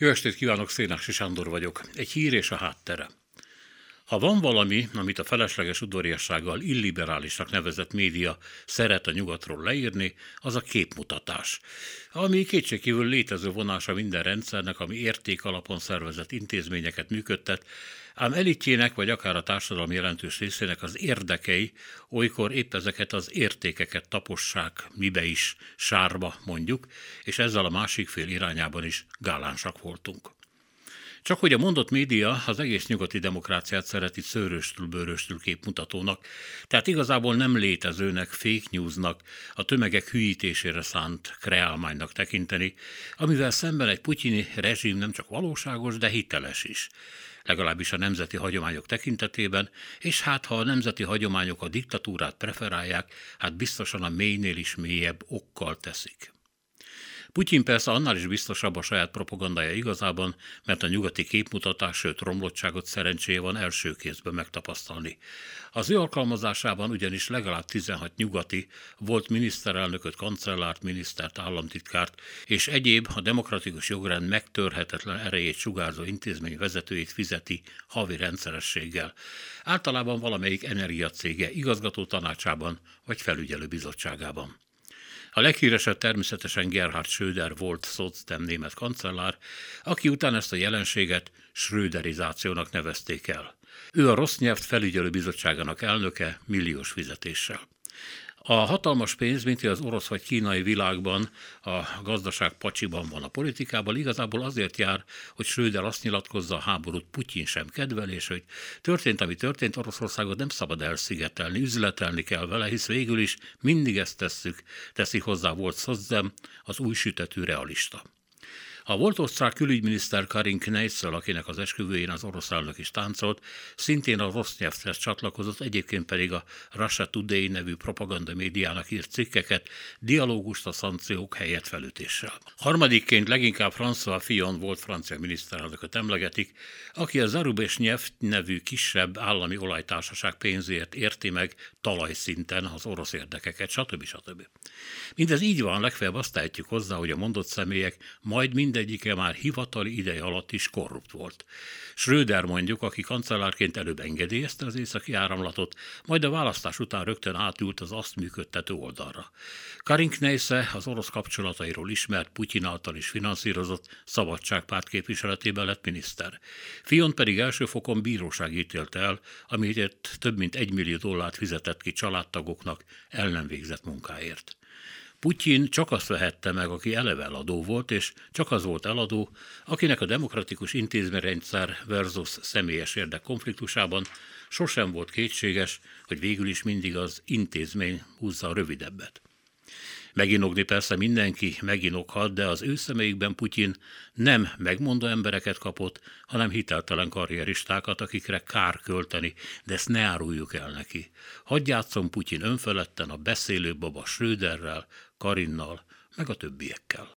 Jó estét kívánok, Szénási Sándor vagyok. Egy hír és a háttere. Ha van valami, amit a felesleges udvariassággal illiberálisnak nevezett média szeret a nyugatról leírni, az a képmutatás, ami kétségkívül létező vonása minden rendszernek, ami érték alapon szervezett intézményeket működtet, ám elitjének vagy akár a társadalom jelentős részének az érdekei olykor épp ezeket az értékeket tapossák mibe is, sárba mondjuk, és ezzel a másik fél irányában is gálánsak voltunk. Csak hogy a mondott média az egész nyugati demokráciát szereti szőröstül-bőröstül képmutatónak, tehát igazából nem létezőnek, fake newsnak, a tömegek hűítésére szánt kreálmánynak tekinteni, amivel szemben egy putyini rezsim nem csak valóságos, de hiteles is legalábbis a nemzeti hagyományok tekintetében, és hát ha a nemzeti hagyományok a diktatúrát preferálják, hát biztosan a mélynél is mélyebb okkal teszik. Putyin persze annál is biztosabb a saját propagandája igazában, mert a nyugati képmutatás, sőt romlottságot szerencséje van első kézben megtapasztalni. Az ő alkalmazásában ugyanis legalább 16 nyugati volt miniszterelnököt, kancellárt, minisztert, államtitkárt és egyéb a demokratikus jogrend megtörhetetlen erejét sugárzó intézmény vezetőit fizeti havi rendszerességgel. Általában valamelyik energiacége igazgató tanácsában vagy felügyelő bizottságában. A leghíresebb természetesen Gerhard Schröder volt szocdem német kancellár, aki után ezt a jelenséget Schröderizációnak nevezték el. Ő a rossz nyelvt felügyelő bizottságának elnöke milliós fizetéssel. A hatalmas pénz, mint az orosz vagy kínai világban, a gazdaság pacsiban van a politikában, igazából azért jár, hogy Schröder azt nyilatkozza, a háborút Putyin sem kedvel, és hogy történt, ami történt, Oroszországot nem szabad elszigetelni, üzletelni kell vele, hisz végül is mindig ezt tesszük, teszi hozzá volt Szozzem, az új sütetű realista. A volt osztrák külügyminiszter Karin Kneissel, akinek az esküvőjén az orosz elnök is táncolt, szintén a rossz nyelvhez csatlakozott, egyébként pedig a Russia Today nevű propaganda médiának írt cikkeket, dialógust a szankciók helyett felütéssel. Harmadikként leginkább François Fillon volt francia miniszterelnököt emlegetik, aki a Zarubés Nyelv nevű kisebb állami olajtársaság pénzért érti meg talajszinten az orosz érdekeket, stb. stb. Mindez így van, legfeljebb azt tehetjük hozzá, hogy a mondott személyek majd minden mindegyike már hivatali ideje alatt is korrupt volt. Schröder mondjuk, aki kancellárként előbb engedélyezte az északi áramlatot, majd a választás után rögtön átült az azt működtető oldalra. Karin Kneisse az orosz kapcsolatairól ismert, Putyin által is finanszírozott szabadságpárt képviseletében lett miniszter. Fion pedig első fokon bíróság ítélte el, amit több mint egy millió dollárt fizetett ki családtagoknak el nem végzett munkáért. Putyin csak azt vehette meg, aki eleve eladó volt, és csak az volt eladó, akinek a demokratikus intézményrendszer versus személyes érdek konfliktusában sosem volt kétséges, hogy végül is mindig az intézmény húzza a rövidebbet. Meginogni persze mindenki meginoghat, de az ő személyükben Putyin nem megmondó embereket kapott, hanem hiteltelen karrieristákat, akikre kár költeni, de ezt ne áruljuk el neki. Hadd játszom Putyin önfeletten a beszélő baba Schröderrel, Karinnal, meg a többiekkel.